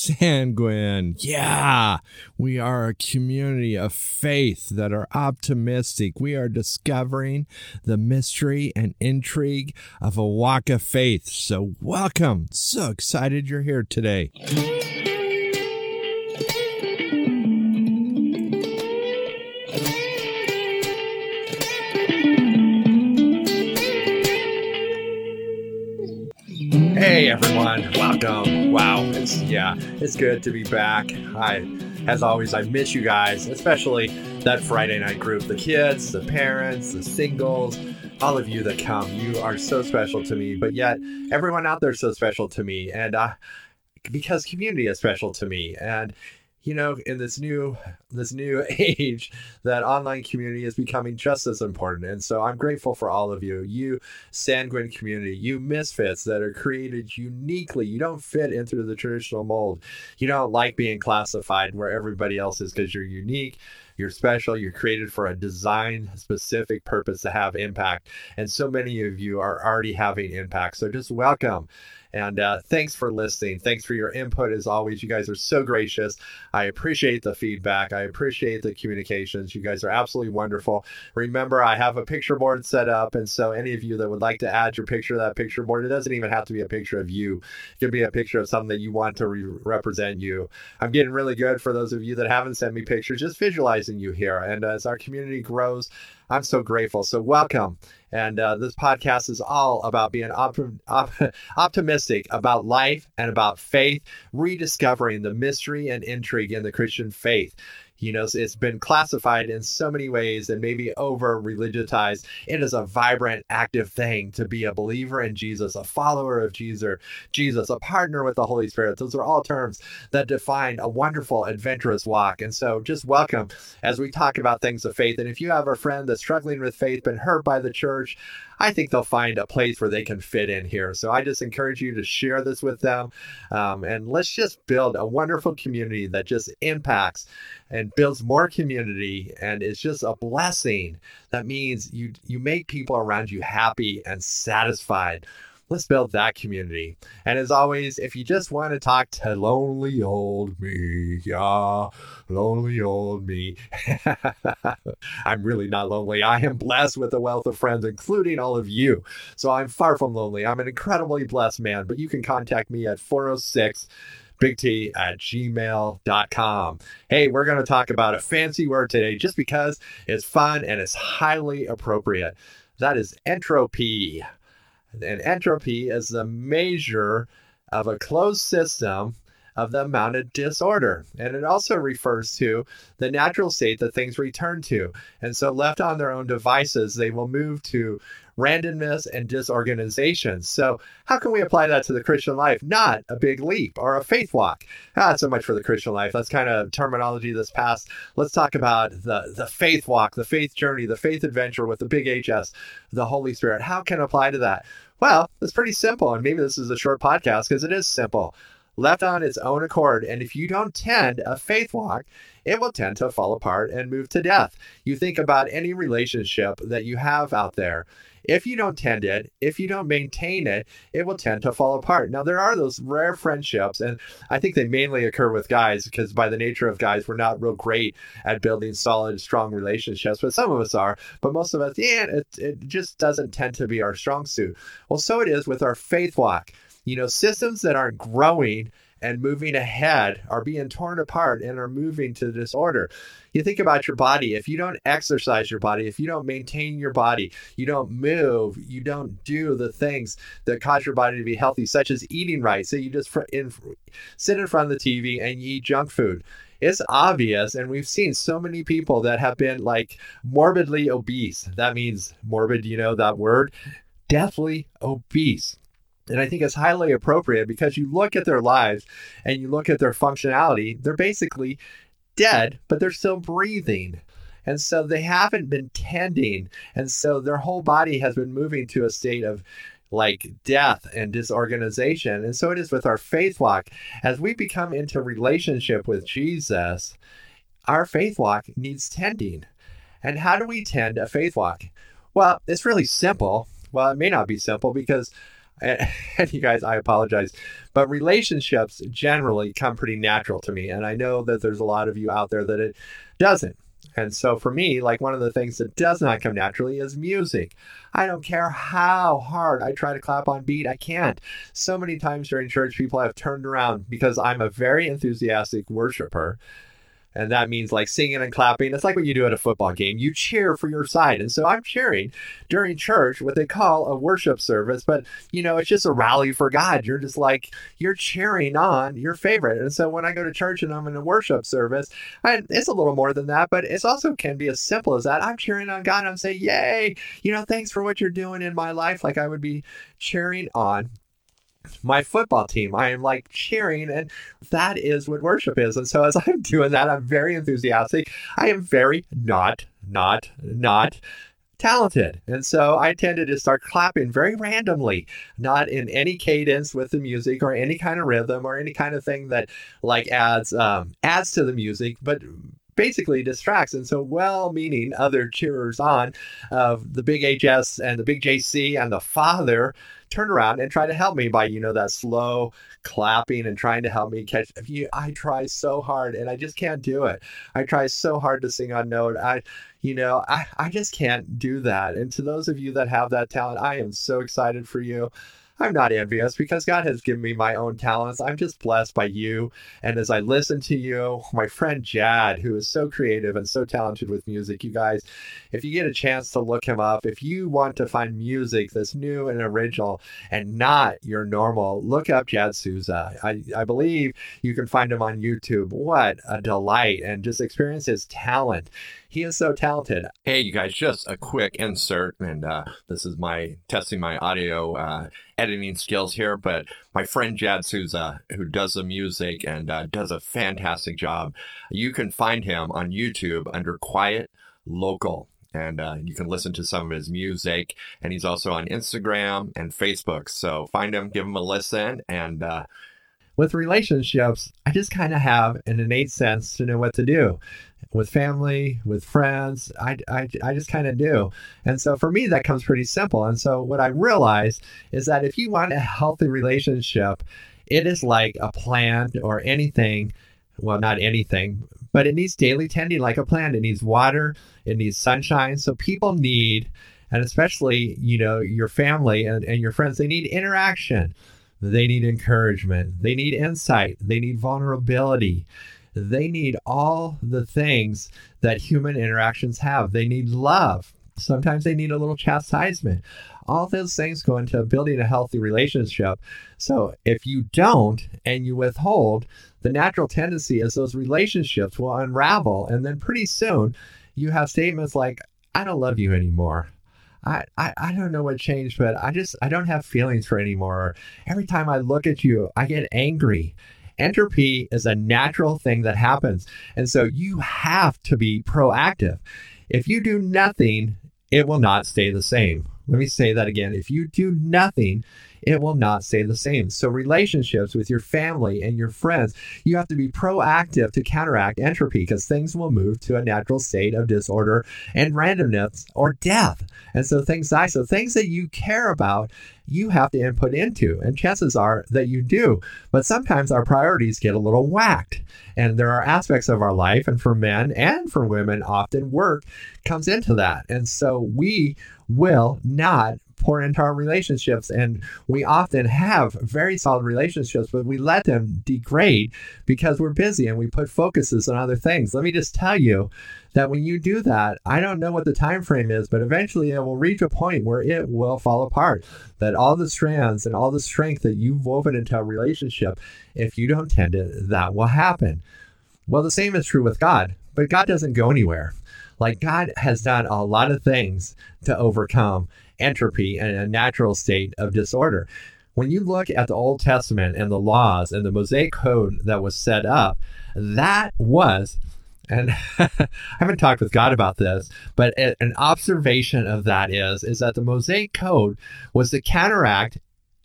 sanguine. Yeah, we are a community of faith that are optimistic. We are discovering the mystery and intrigue of a walk of faith. So, welcome. So excited you're here today. Hey everyone, welcome. Wow, it's yeah, it's good to be back. I as always I miss you guys, especially that Friday night group, the kids, the parents, the singles, all of you that come. You are so special to me, but yet everyone out there is so special to me and uh because community is special to me and you know in this new this new age that online community is becoming just as important. And so i'm grateful for all of you. You sanguine community you misfits that are created uniquely. You don't fit into the traditional mold. You don't like being classified where everybody else is because you're unique you're special you're created for a design specific purpose to have impact. And so many of you are already having impact. So just welcome and uh, thanks for listening. Thanks for your input as always. You guys are so gracious. I appreciate the feedback. I appreciate the communications. You guys are absolutely wonderful. Remember, I have a picture board set up. And so, any of you that would like to add your picture to that picture board, it doesn't even have to be a picture of you. It could be a picture of something that you want to re- represent you. I'm getting really good for those of you that haven't sent me pictures, just visualizing you here. And as our community grows, I'm so grateful. So, welcome. And uh, this podcast is all about being op- op- optimistic about life and about faith, rediscovering the mystery and intrigue in the Christian faith. You know, it's been classified in so many ways and maybe over religiousized. It is a vibrant, active thing to be a believer in Jesus, a follower of Jesus, Jesus, a partner with the Holy Spirit. Those are all terms that define a wonderful, adventurous walk. And so just welcome as we talk about things of faith. And if you have a friend that's struggling with faith, been hurt by the church, I think they'll find a place where they can fit in here. So I just encourage you to share this with them. Um, and let's just build a wonderful community that just impacts and builds more community and it's just a blessing. That means you you make people around you happy and satisfied let's build that community. And as always, if you just want to talk to lonely old me, yeah, lonely old me, I'm really not lonely. I am blessed with a wealth of friends, including all of you. So I'm far from lonely. I'm an incredibly blessed man, but you can contact me at 406 big T at gmail.com. Hey, we're going to talk about a fancy word today just because it's fun and it's highly appropriate. That is entropy. And entropy is the measure of a closed system of the amount of disorder. And it also refers to the natural state that things return to. And so, left on their own devices, they will move to randomness and disorganization. So, how can we apply that to the Christian life? Not a big leap or a faith walk. Not so much for the Christian life. That's kind of terminology that's past. Let's talk about the, the faith walk, the faith journey, the faith adventure with the big HS, the Holy Spirit. How can I apply to that? Well, it's pretty simple. And maybe this is a short podcast because it is simple left on its own accord. And if you don't tend a faith walk, it will tend to fall apart and move to death. You think about any relationship that you have out there. If you don't tend it, if you don't maintain it, it will tend to fall apart. Now, there are those rare friendships, and I think they mainly occur with guys because, by the nature of guys, we're not real great at building solid, strong relationships, but some of us are. But most of us, yeah, it, it just doesn't tend to be our strong suit. Well, so it is with our faith walk. You know, systems that aren't growing and moving ahead are being torn apart and are moving to disorder. You think about your body. If you don't exercise your body, if you don't maintain your body, you don't move, you don't do the things that cause your body to be healthy, such as eating right. So you just fr- in, sit in front of the TV and you eat junk food it's obvious and we've seen so many people that have been like morbidly obese that means morbid you know that word deathly obese and I think it's highly appropriate because you look at their lives and you look at their functionality, they're basically dead, but they're still breathing. And so they haven't been tending. And so their whole body has been moving to a state of like death and disorganization. And so it is with our faith walk. As we become into relationship with Jesus, our faith walk needs tending. And how do we tend a faith walk? Well, it's really simple. Well, it may not be simple because and, you guys, I apologize, but relationships generally come pretty natural to me. And I know that there's a lot of you out there that it doesn't. And so for me, like one of the things that does not come naturally is music. I don't care how hard I try to clap on beat, I can't. So many times during church, people have turned around because I'm a very enthusiastic worshiper and that means like singing and clapping. It's like what you do at a football game. You cheer for your side. And so I'm cheering during church, what they call a worship service, but you know, it's just a rally for God. You're just like, you're cheering on your favorite. And so when I go to church and I'm in a worship service, it's a little more than that, but it's also can be as simple as that. I'm cheering on God and I'm saying, Yay, you know, thanks for what you're doing in my life. Like I would be cheering on my football team. I am like cheering, and that is what worship is. And so as I'm doing that, I'm very enthusiastic. I am very not, not, not talented. And so I tended to start clapping very randomly, not in any cadence with the music or any kind of rhythm or any kind of thing that like adds um, adds to the music, but basically distracts. And so, well meaning other cheerers on of the big HS and the big JC and the father turn around and try to help me by, you know, that slow clapping and trying to help me catch. I try so hard and I just can't do it. I try so hard to sing on note. I, you know, I, I just can't do that. And to those of you that have that talent, I am so excited for you. I'm not envious because God has given me my own talents. I'm just blessed by you. And as I listen to you, my friend Jad, who is so creative and so talented with music, you guys, if you get a chance to look him up, if you want to find music that's new and original and not your normal, look up Jad Souza. I, I believe you can find him on YouTube. What a delight and just experience his talent. He is so talented. Hey, you guys, just a quick insert, and uh, this is my testing my audio uh, editing skills here. But my friend Jad Souza, who does the music and uh, does a fantastic job, you can find him on YouTube under Quiet Local and uh, you can listen to some of his music. And he's also on Instagram and Facebook. So find him, give him a listen, and uh, with relationships, I just kind of have an innate sense to know what to do with family, with friends. I, I, I just kind of do. And so for me, that comes pretty simple. And so what I realize is that if you want a healthy relationship, it is like a plant or anything. Well, not anything, but it needs daily tending like a plant. It needs water, it needs sunshine. So people need, and especially, you know, your family and, and your friends, they need interaction. They need encouragement. They need insight. They need vulnerability. They need all the things that human interactions have. They need love. Sometimes they need a little chastisement. All those things go into building a healthy relationship. So if you don't and you withhold, the natural tendency is those relationships will unravel. And then pretty soon you have statements like, I don't love you anymore. I, I, I don't know what changed, but I just I don't have feelings for anymore. Every time I look at you, I get angry entropy is a natural thing that happens. And so you have to be proactive. If you do nothing, it will not stay the same. Let me say that again. If you do nothing, it will not stay the same. So, relationships with your family and your friends, you have to be proactive to counteract entropy because things will move to a natural state of disorder and randomness or death. And so, things die. So, things that you care about, you have to input into. And chances are that you do. But sometimes our priorities get a little whacked. And there are aspects of our life, and for men and for women, often work comes into that. And so we will not pour into our relationships. And we often have very solid relationships, but we let them degrade because we're busy and we put focuses on other things. Let me just tell you that when you do that, I don't know what the time frame is, but eventually it will reach a point where it will fall apart. That all the strands and all the strength that you've woven into a relationship, if you don't tend it, that will happen. Well, the same is true with God, but God doesn't go anywhere. Like God has done a lot of things to overcome entropy and a natural state of disorder. When you look at the Old Testament and the laws and the Mosaic code that was set up, that was and I haven't talked with God about this, but an observation of that is is that the Mosaic code was to counteract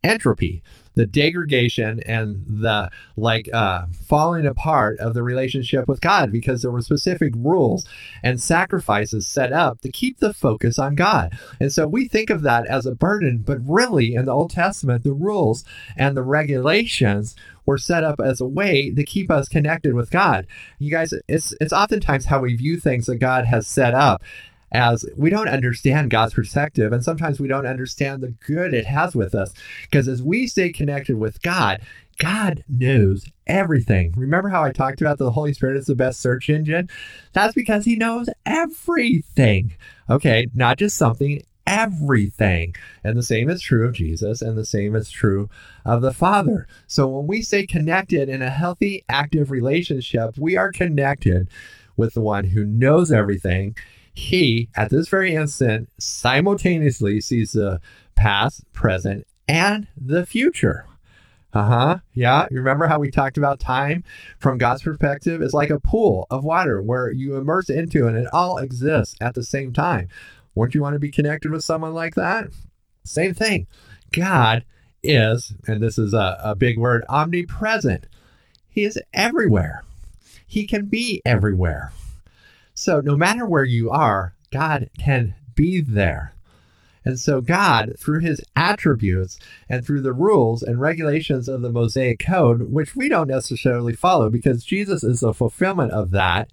entropy. The degradation and the like uh, falling apart of the relationship with God because there were specific rules and sacrifices set up to keep the focus on God. And so we think of that as a burden, but really in the Old Testament, the rules and the regulations were set up as a way to keep us connected with God. You guys, it's it's oftentimes how we view things that God has set up as we don't understand God's perspective and sometimes we don't understand the good it has with us because as we stay connected with God, God knows everything. Remember how I talked about the Holy Spirit is the best search engine? That's because he knows everything. Okay, not just something, everything. And the same is true of Jesus, and the same is true of the Father. So when we stay connected in a healthy, active relationship, we are connected with the one who knows everything. He, at this very instant, simultaneously sees the past, present, and the future. Uh huh. Yeah. You remember how we talked about time from God's perspective? It's like a pool of water where you immerse into and it all exists at the same time. Wouldn't you want to be connected with someone like that? Same thing. God is, and this is a, a big word, omnipresent. He is everywhere. He can be everywhere. So no matter where you are, God can be there. And so God, through his attributes and through the rules and regulations of the Mosaic Code, which we don't necessarily follow because Jesus is the fulfillment of that,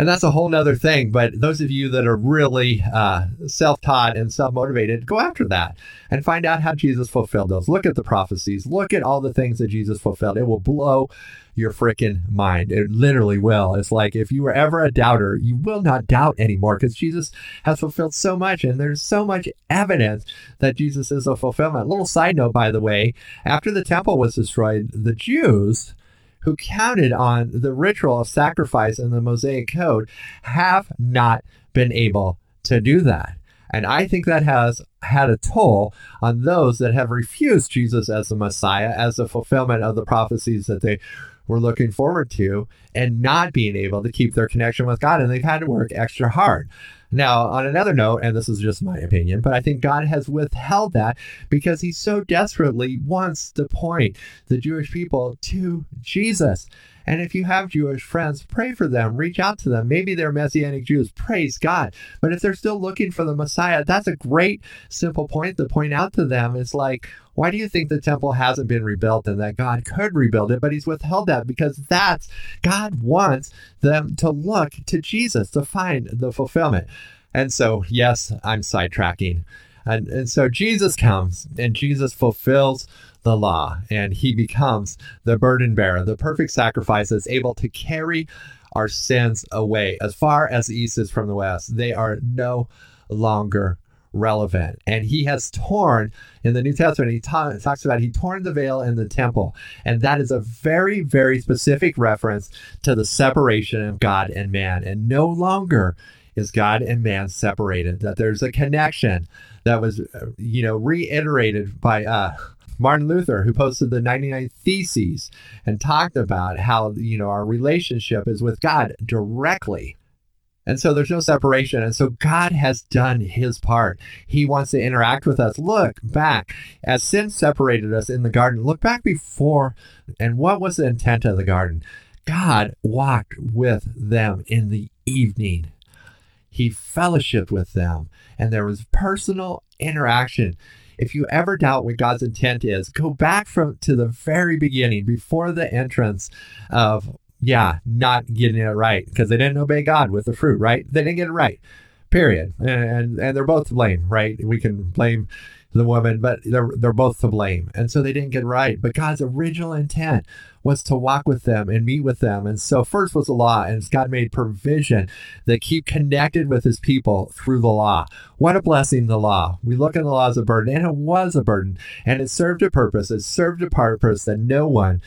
and that's a whole nother thing. But those of you that are really uh, self taught and self motivated, go after that and find out how Jesus fulfilled those. Look at the prophecies, look at all the things that Jesus fulfilled. It will blow your freaking mind. It literally will. It's like if you were ever a doubter, you will not doubt anymore because Jesus has fulfilled so much and there's so much evidence that Jesus is a fulfillment. Little side note, by the way, after the temple was destroyed, the Jews who counted on the ritual of sacrifice in the Mosaic Code have not been able to do that. And I think that has had a toll on those that have refused Jesus as the Messiah, as the fulfillment of the prophecies that they were looking forward to, and not being able to keep their connection with God. And they've had to work extra hard. Now, on another note, and this is just my opinion, but I think God has withheld that because he so desperately wants to point the Jewish people to Jesus. And if you have Jewish friends, pray for them, reach out to them. Maybe they're Messianic Jews, praise God. But if they're still looking for the Messiah, that's a great, simple point to point out to them. It's like, why do you think the temple hasn't been rebuilt and that God could rebuild it, but he's withheld that because that's God wants them to look to Jesus to find the fulfillment. And so, yes, I'm sidetracking. And, and so Jesus comes and Jesus fulfills the law and he becomes the burden bearer, the perfect sacrifice that's able to carry our sins away as far as the east is from the west. They are no longer relevant. And he has torn in the New Testament, he ta- talks about he torn the veil in the temple. And that is a very, very specific reference to the separation of God and man. And no longer is God and man separated, that there's a connection that was, uh, you know, reiterated by uh, Martin Luther, who posted the 99 Theses and talked about how, you know, our relationship is with God directly. And so there's no separation. And so God has done his part. He wants to interact with us. Look back as sin separated us in the garden. Look back before. And what was the intent of the garden? God walked with them in the evening. He fellowshiped with them and there was personal interaction. If you ever doubt what God's intent is, go back from to the very beginning before the entrance of yeah, not getting it right because they didn't obey God with the fruit, right? They didn't get it right. Period. And and they're both to blame, right? We can blame the woman, but they're they're both to blame. And so they didn't get right. But God's original intent was to walk with them and meet with them. And so first was the law, and God made provision that keep connected with his people through the law. What a blessing the law. We look at the law as a burden, and it was a burden, and it served a purpose. It served a purpose that no one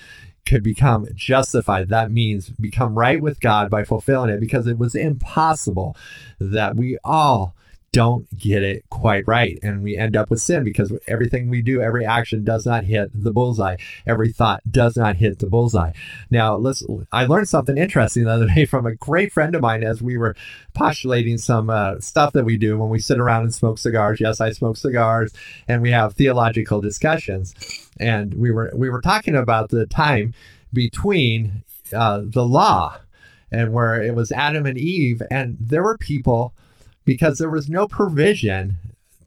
could become justified. That means become right with God by fulfilling it because it was impossible that we all don't get it quite right. And we end up with sin because everything we do, every action does not hit the bullseye. Every thought does not hit the bullseye. Now, let's, I learned something interesting the other day from a great friend of mine as we were postulating some uh, stuff that we do when we sit around and smoke cigars. Yes, I smoke cigars and we have theological discussions. And we were, we were talking about the time between uh, the law and where it was Adam and Eve, and there were people because there was no provision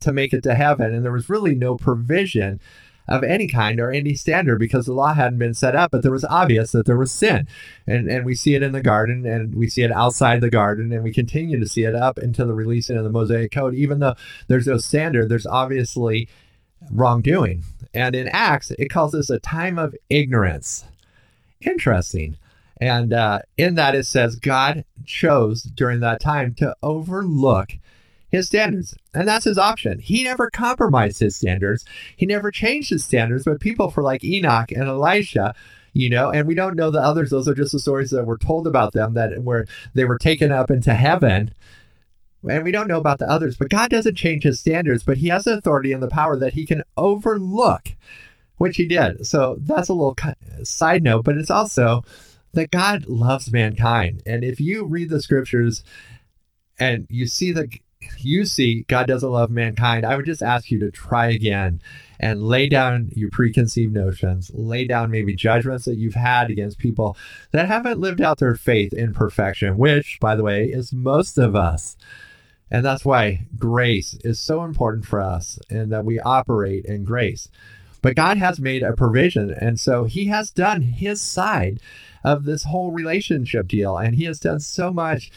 to make it to heaven, and there was really no provision of any kind or any standard because the law hadn't been set up, but there was obvious that there was sin. And and we see it in the garden and we see it outside the garden and we continue to see it up until the releasing of the Mosaic Code. Even though there's no standard, there's obviously wrongdoing. And in Acts, it calls this a time of ignorance. Interesting. And uh, in that, it says God chose during that time to overlook his standards. And that's his option. He never compromised his standards, he never changed his standards. But people for like Enoch and Elisha, you know, and we don't know the others. Those are just the stories that were told about them that where they were taken up into heaven. And we don't know about the others, but God doesn't change his standards, but he has the authority and the power that he can overlook, which he did. So that's a little side note, but it's also that God loves mankind. And if you read the scriptures and you see that you see God doesn't love mankind, I would just ask you to try again and lay down your preconceived notions, lay down maybe judgments that you've had against people that haven't lived out their faith in perfection, which, by the way, is most of us. And that's why grace is so important for us and that we operate in grace. But God has made a provision. And so he has done his side of this whole relationship deal. And he has done so much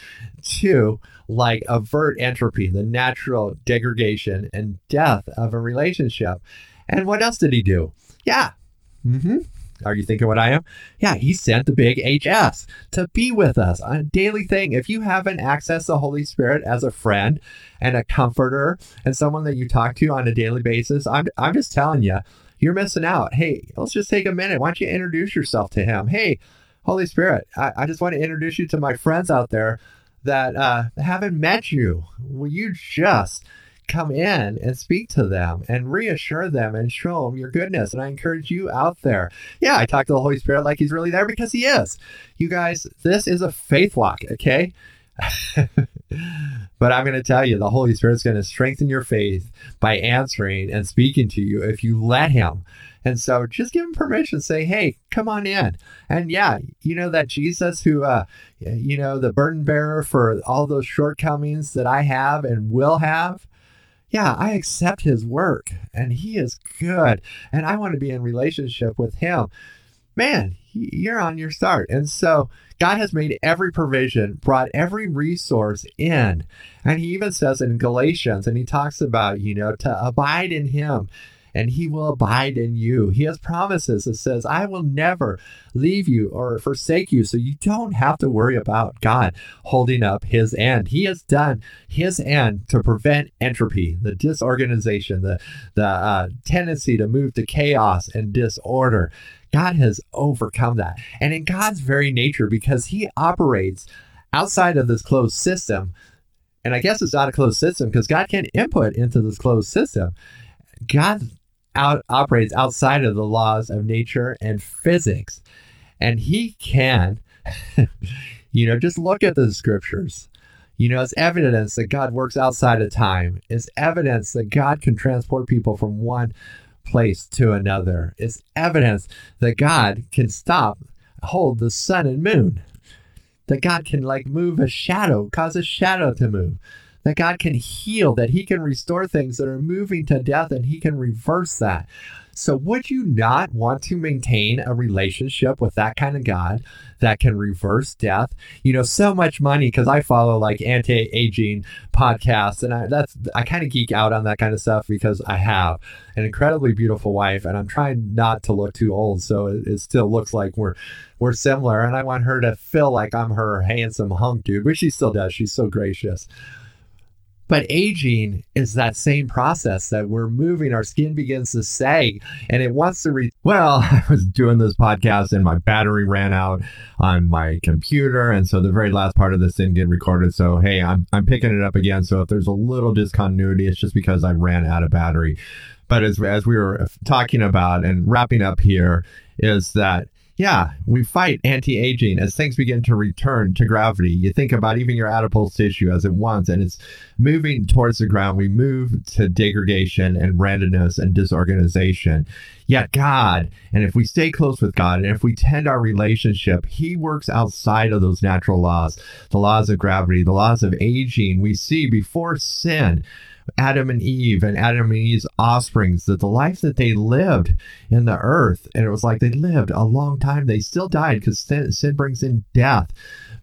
to like avert entropy, the natural degradation and death of a relationship. And what else did he do? Yeah. Mm-hmm. Are you thinking what I am? Yeah, he sent the big HS to be with us on a daily thing. If you haven't accessed the Holy Spirit as a friend and a comforter and someone that you talk to on a daily basis, I'm, I'm just telling you, you're missing out. Hey, let's just take a minute. Why don't you introduce yourself to him? Hey, Holy Spirit, I, I just want to introduce you to my friends out there that uh, haven't met you. Will you just come in and speak to them and reassure them and show them your goodness? And I encourage you out there. Yeah, I talk to the Holy Spirit like he's really there because he is. You guys, this is a faith walk, okay? but I'm going to tell you, the Holy Spirit's going to strengthen your faith by answering and speaking to you if you let Him. And so just give him permission. Say, hey, come on in. And yeah, you know that Jesus who, uh, you know, the burden bearer for all those shortcomings that I have and will have. Yeah, I accept his work and he is good. And I want to be in relationship with him. Man, you're on your start. And so God has made every provision, brought every resource in. And he even says in Galatians, and he talks about, you know, to abide in him and he will abide in you. He has promises that says, I will never leave you or forsake you. So you don't have to worry about God holding up his end. He has done his end to prevent entropy, the disorganization, the, the uh, tendency to move to chaos and disorder. God has overcome that. And in God's very nature, because he operates outside of this closed system, and I guess it's not a closed system because God can't input into this closed system. God out operates outside of the laws of nature and physics. And he can, you know, just look at the scriptures. You know, it's evidence that God works outside of time. It's evidence that God can transport people from one place to another. It's evidence that God can stop, hold the sun and moon. That God can like move a shadow, cause a shadow to move that God can heal, that He can restore things that are moving to death and He can reverse that. So, would you not want to maintain a relationship with that kind of God that can reverse death? You know, so much money because I follow like anti-aging podcasts, and I that's I kind of geek out on that kind of stuff because I have an incredibly beautiful wife, and I'm trying not to look too old, so it, it still looks like we're we're similar, and I want her to feel like I'm her handsome hunk dude, which she still does. She's so gracious. But aging is that same process that we're moving. Our skin begins to sag and it wants to re. Well, I was doing this podcast and my battery ran out on my computer. And so the very last part of this didn't get recorded. So, hey, I'm, I'm picking it up again. So if there's a little discontinuity, it's just because I ran out of battery. But as, as we were talking about and wrapping up here, is that yeah, we fight anti aging as things begin to return to gravity. You think about even your adipose tissue as it wants, and it's moving towards the ground. We move to degradation and randomness and disorganization. Yet, God, and if we stay close with God and if we tend our relationship, He works outside of those natural laws, the laws of gravity, the laws of aging. We see before sin Adam and Eve and Adam and Eve's offsprings, that the life that they lived in the earth, and it was like they lived a long time. They still died because sin, sin brings in death.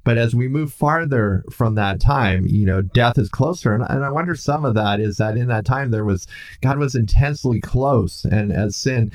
But as we move farther from that time, you know, death is closer. And, and I wonder some of that is that in that time there was, God was intensely close. And as sin,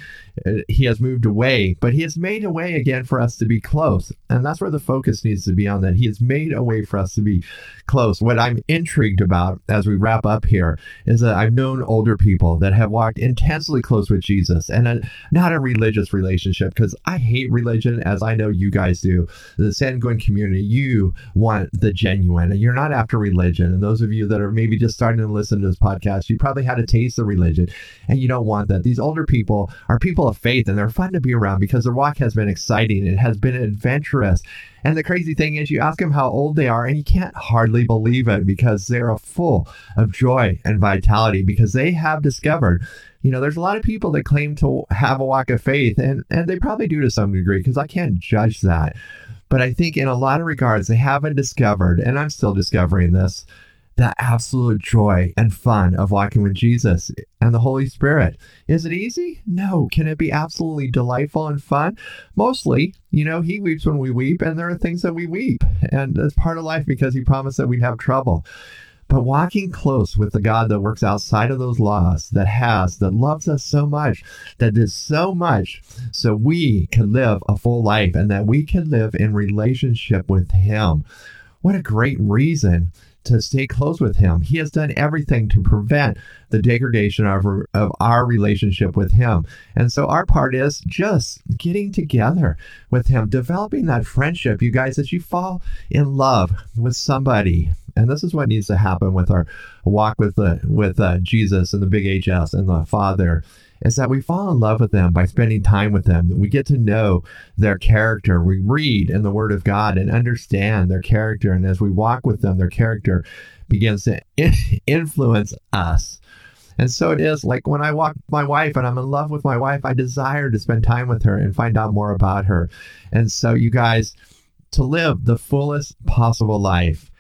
Uh, he has moved away, but he has made a way again for us to be close. And that's where the focus needs to be on that. He has made a way for us to be close. What I'm intrigued about as we wrap up here is that I've known older people that have walked intensely close with Jesus and a, not a religious relationship because I hate religion as I know you guys do. The San Sanguine community, you want the genuine and you're not after religion. And those of you that are maybe just starting to listen to this podcast, you probably had a taste of religion and you don't want that. These older people are people of faith and they're fun to be around because their walk has been exciting. It has been adventurous. And the crazy thing is, you ask them how old they are, and you can't hardly believe it because they're full of joy and vitality because they have discovered you know, there's a lot of people that claim to have a walk of faith, and, and they probably do to some degree because I can't judge that. But I think in a lot of regards, they haven't discovered, and I'm still discovering this, that absolute joy and fun of walking with Jesus and the Holy Spirit. Is it easy? No. Can it be absolutely delightful and fun? Mostly, you know, He weeps when we weep, and there are things that we weep. And that's part of life because He promised that we'd have trouble. But walking close with the God that works outside of those laws, that has, that loves us so much, that does so much so we can live a full life and that we can live in relationship with Him. What a great reason to stay close with him. He has done everything to prevent the degradation of, of our relationship with him. And so our part is just getting together with him, developing that friendship. You guys, as you fall in love with somebody, and this is what needs to happen with our walk with the with uh, Jesus and the big HS and the Father is that we fall in love with them by spending time with them. We get to know their character. We read in the Word of God and understand their character. And as we walk with them, their character begins to influence us. And so it is like when I walk with my wife and I'm in love with my wife, I desire to spend time with her and find out more about her. And so, you guys, to live the fullest possible life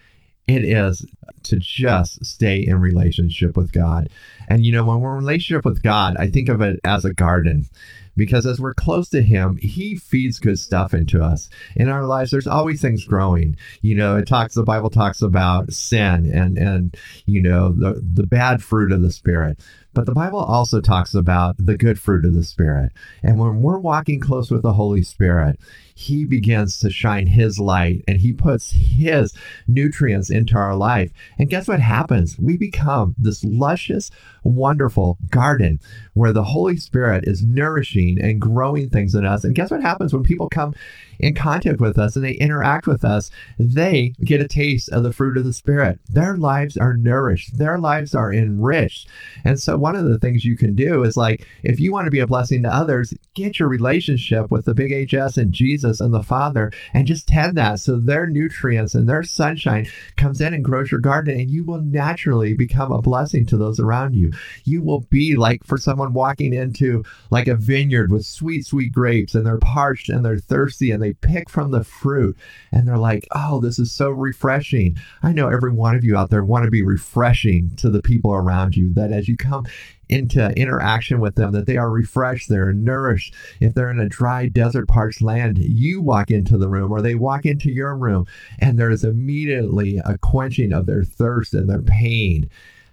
it is to just stay in relationship with God. And you know, when we're in relationship with God, I think of it as a garden because as we're close to him he feeds good stuff into us. In our lives there's always things growing. You know it talks the bible talks about sin and and you know the the bad fruit of the spirit but the Bible also talks about the good fruit of the Spirit. And when we're walking close with the Holy Spirit, He begins to shine His light and He puts His nutrients into our life. And guess what happens? We become this luscious, wonderful garden where the Holy Spirit is nourishing and growing things in us. And guess what happens when people come in contact with us and they interact with us? They get a taste of the fruit of the Spirit. Their lives are nourished, their lives are enriched. And so one of the things you can do is like, if you want to be a blessing to others, get your relationship with the big HS and Jesus and the Father and just tend that so their nutrients and their sunshine comes in and grows your garden and you will naturally become a blessing to those around you. You will be like for someone walking into like a vineyard with sweet, sweet grapes and they're parched and they're thirsty and they pick from the fruit and they're like, oh, this is so refreshing. I know every one of you out there want to be refreshing to the people around you that as you come into interaction with them, that they are refreshed, they're nourished. If they're in a dry desert parched land, you walk into the room or they walk into your room and there is immediately a quenching of their thirst and their pain.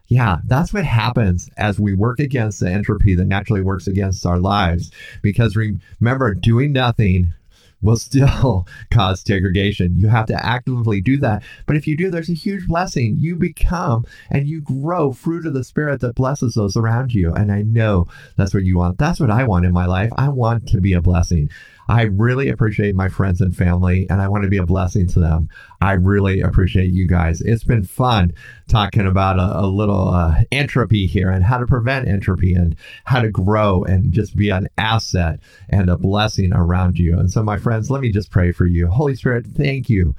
Yeah, that's what happens as we work against the entropy that naturally works against our lives. Because remember, doing nothing will still cause segregation. You have to actively do that. But if you do, there's a huge blessing. You become and you grow fruit of the Spirit that blesses those around you. And I know that's what you want. That's what I want in my life. I want to be a blessing. I really appreciate my friends and family, and I want to be a blessing to them. I really appreciate you guys. It's been fun talking about a, a little uh, entropy here and how to prevent entropy and how to grow and just be an asset and a blessing around you. And so, my friends, let me just pray for you. Holy Spirit, thank you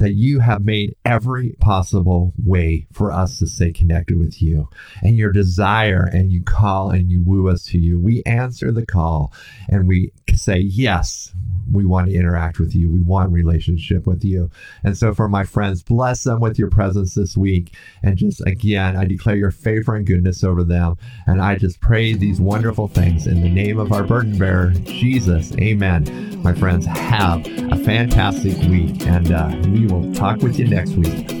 that you have made every possible way for us to stay connected with you and your desire and you call and you woo us to you. We answer the call and we say, yes, we want to interact with you. We want relationship with you. And so for my friends, bless them with your presence this week. And just again, I declare your favor and goodness over them. And I just pray these wonderful things in the name of our burden bearer, Jesus. Amen. My friends, have a fantastic week. And uh, we will talk with you next week.